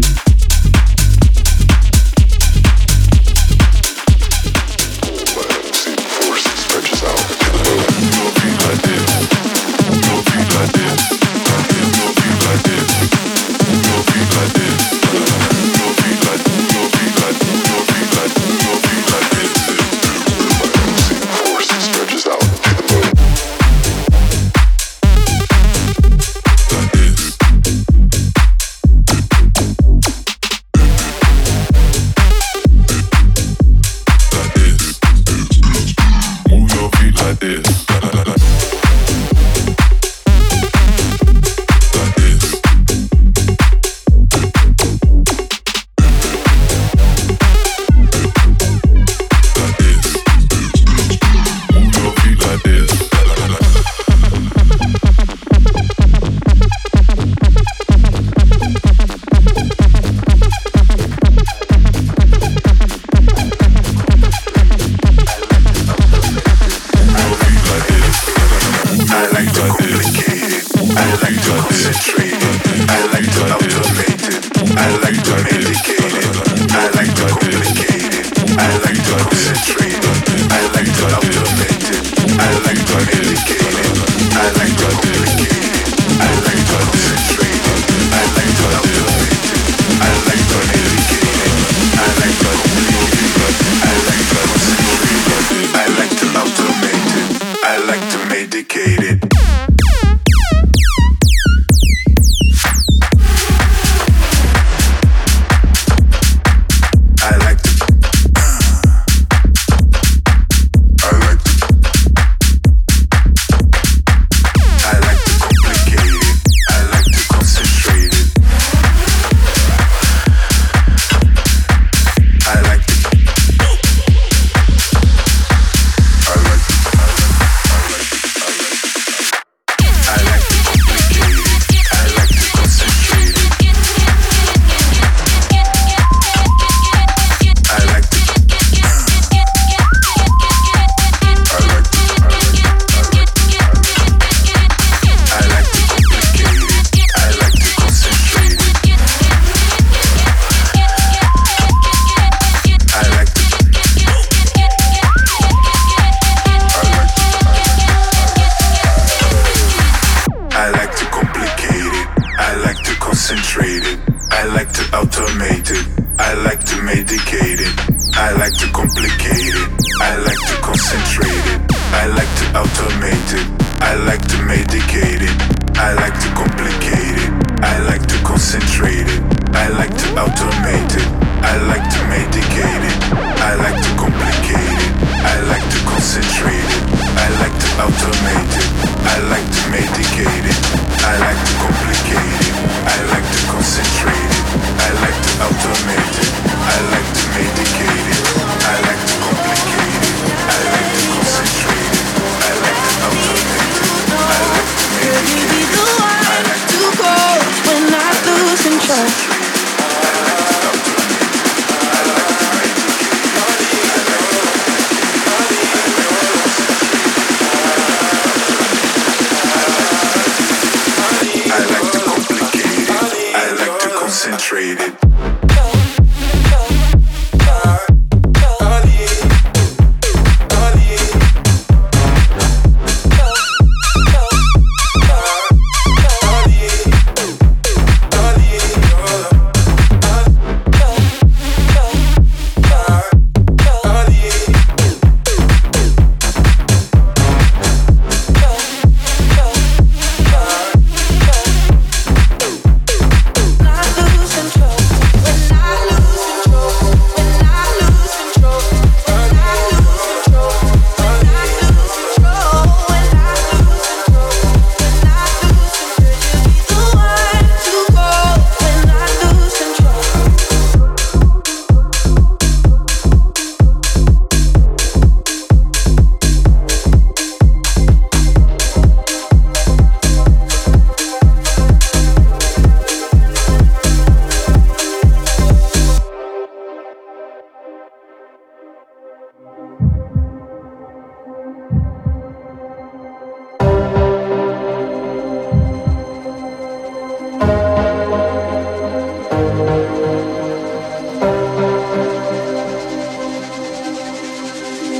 complete.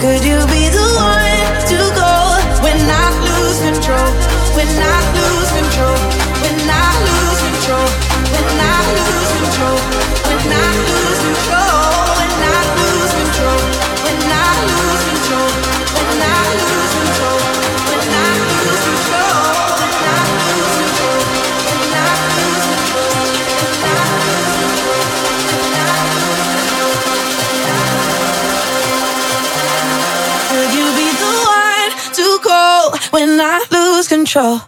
Could you be the one to go when I lose control? When I lose control. control.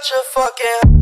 Such a fucking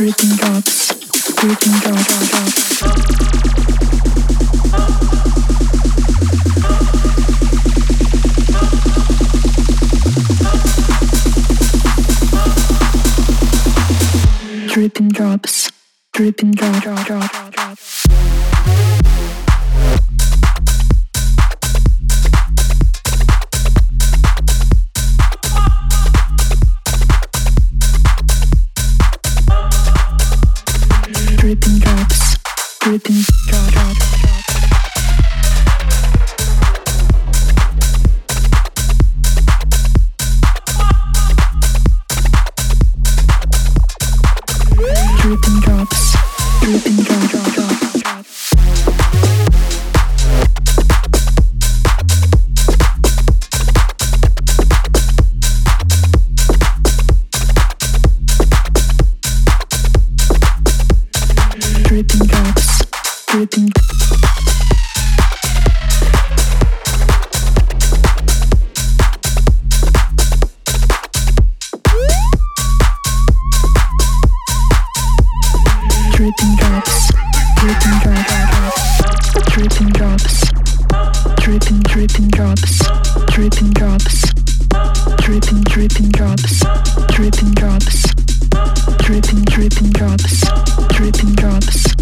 dripping drops, dripping drop, drop, drop. dripping drops, dripping drops, dripping drops, dripping dripping drops, dripping drops, dripping dripping drops, dripping drops, dripping dripping drops, dripping drops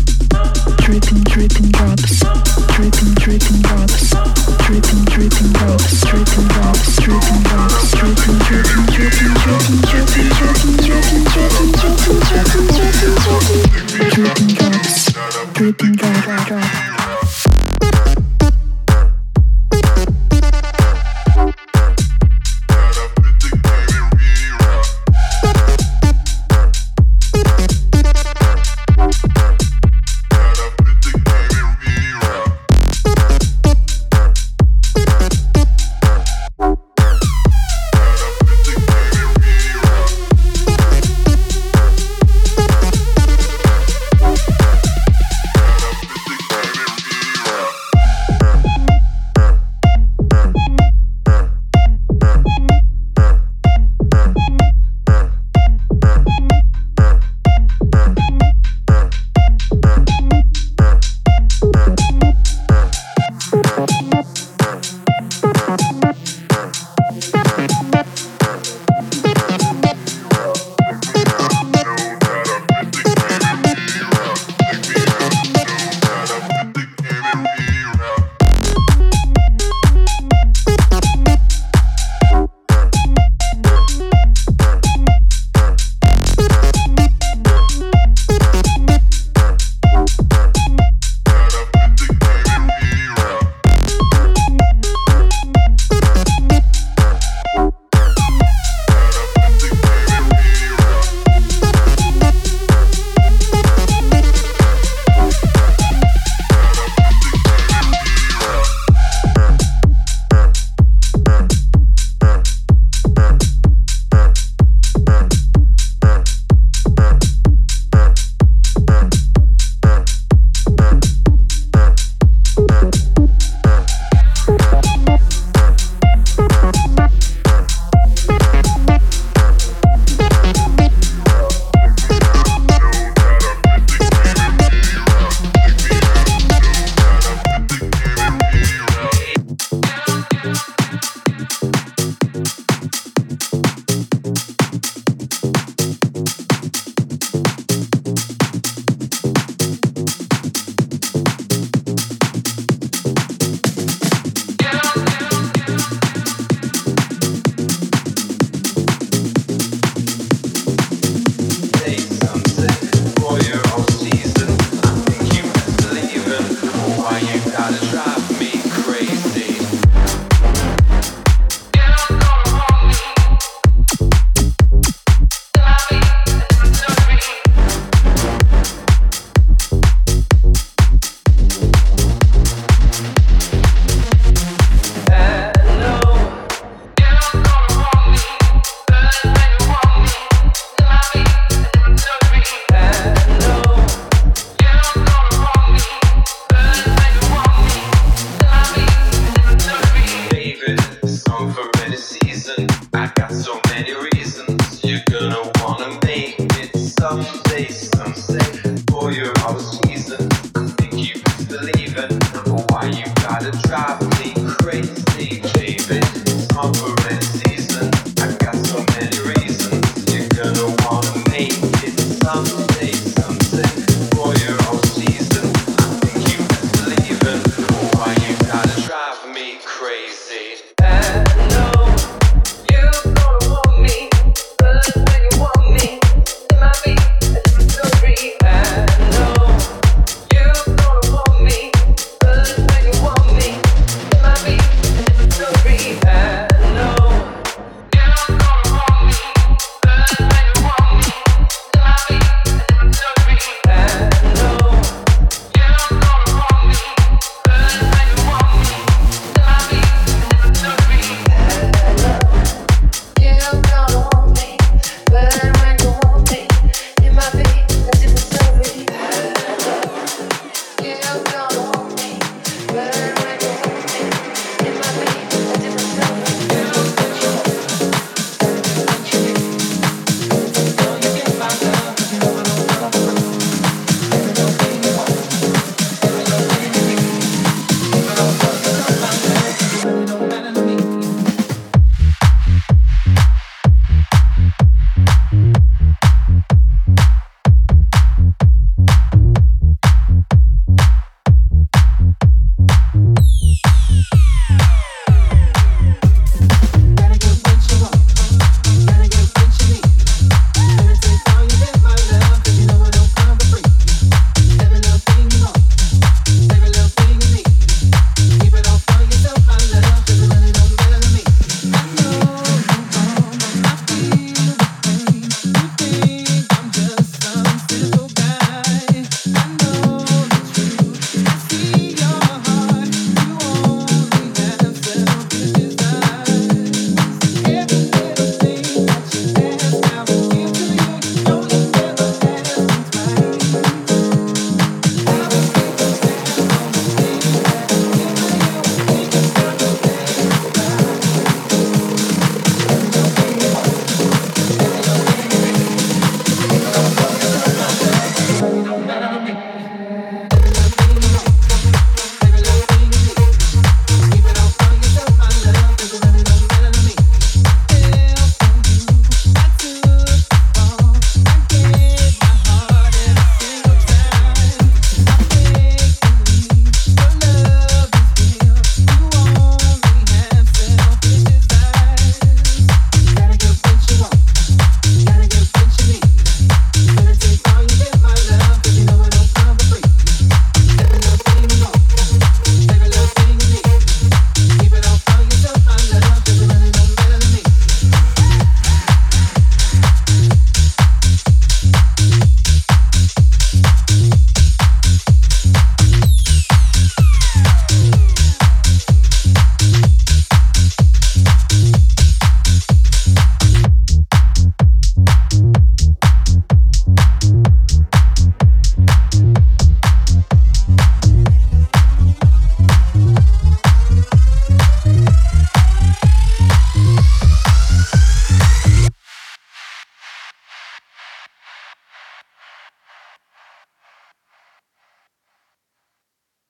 dripping, drop, drop.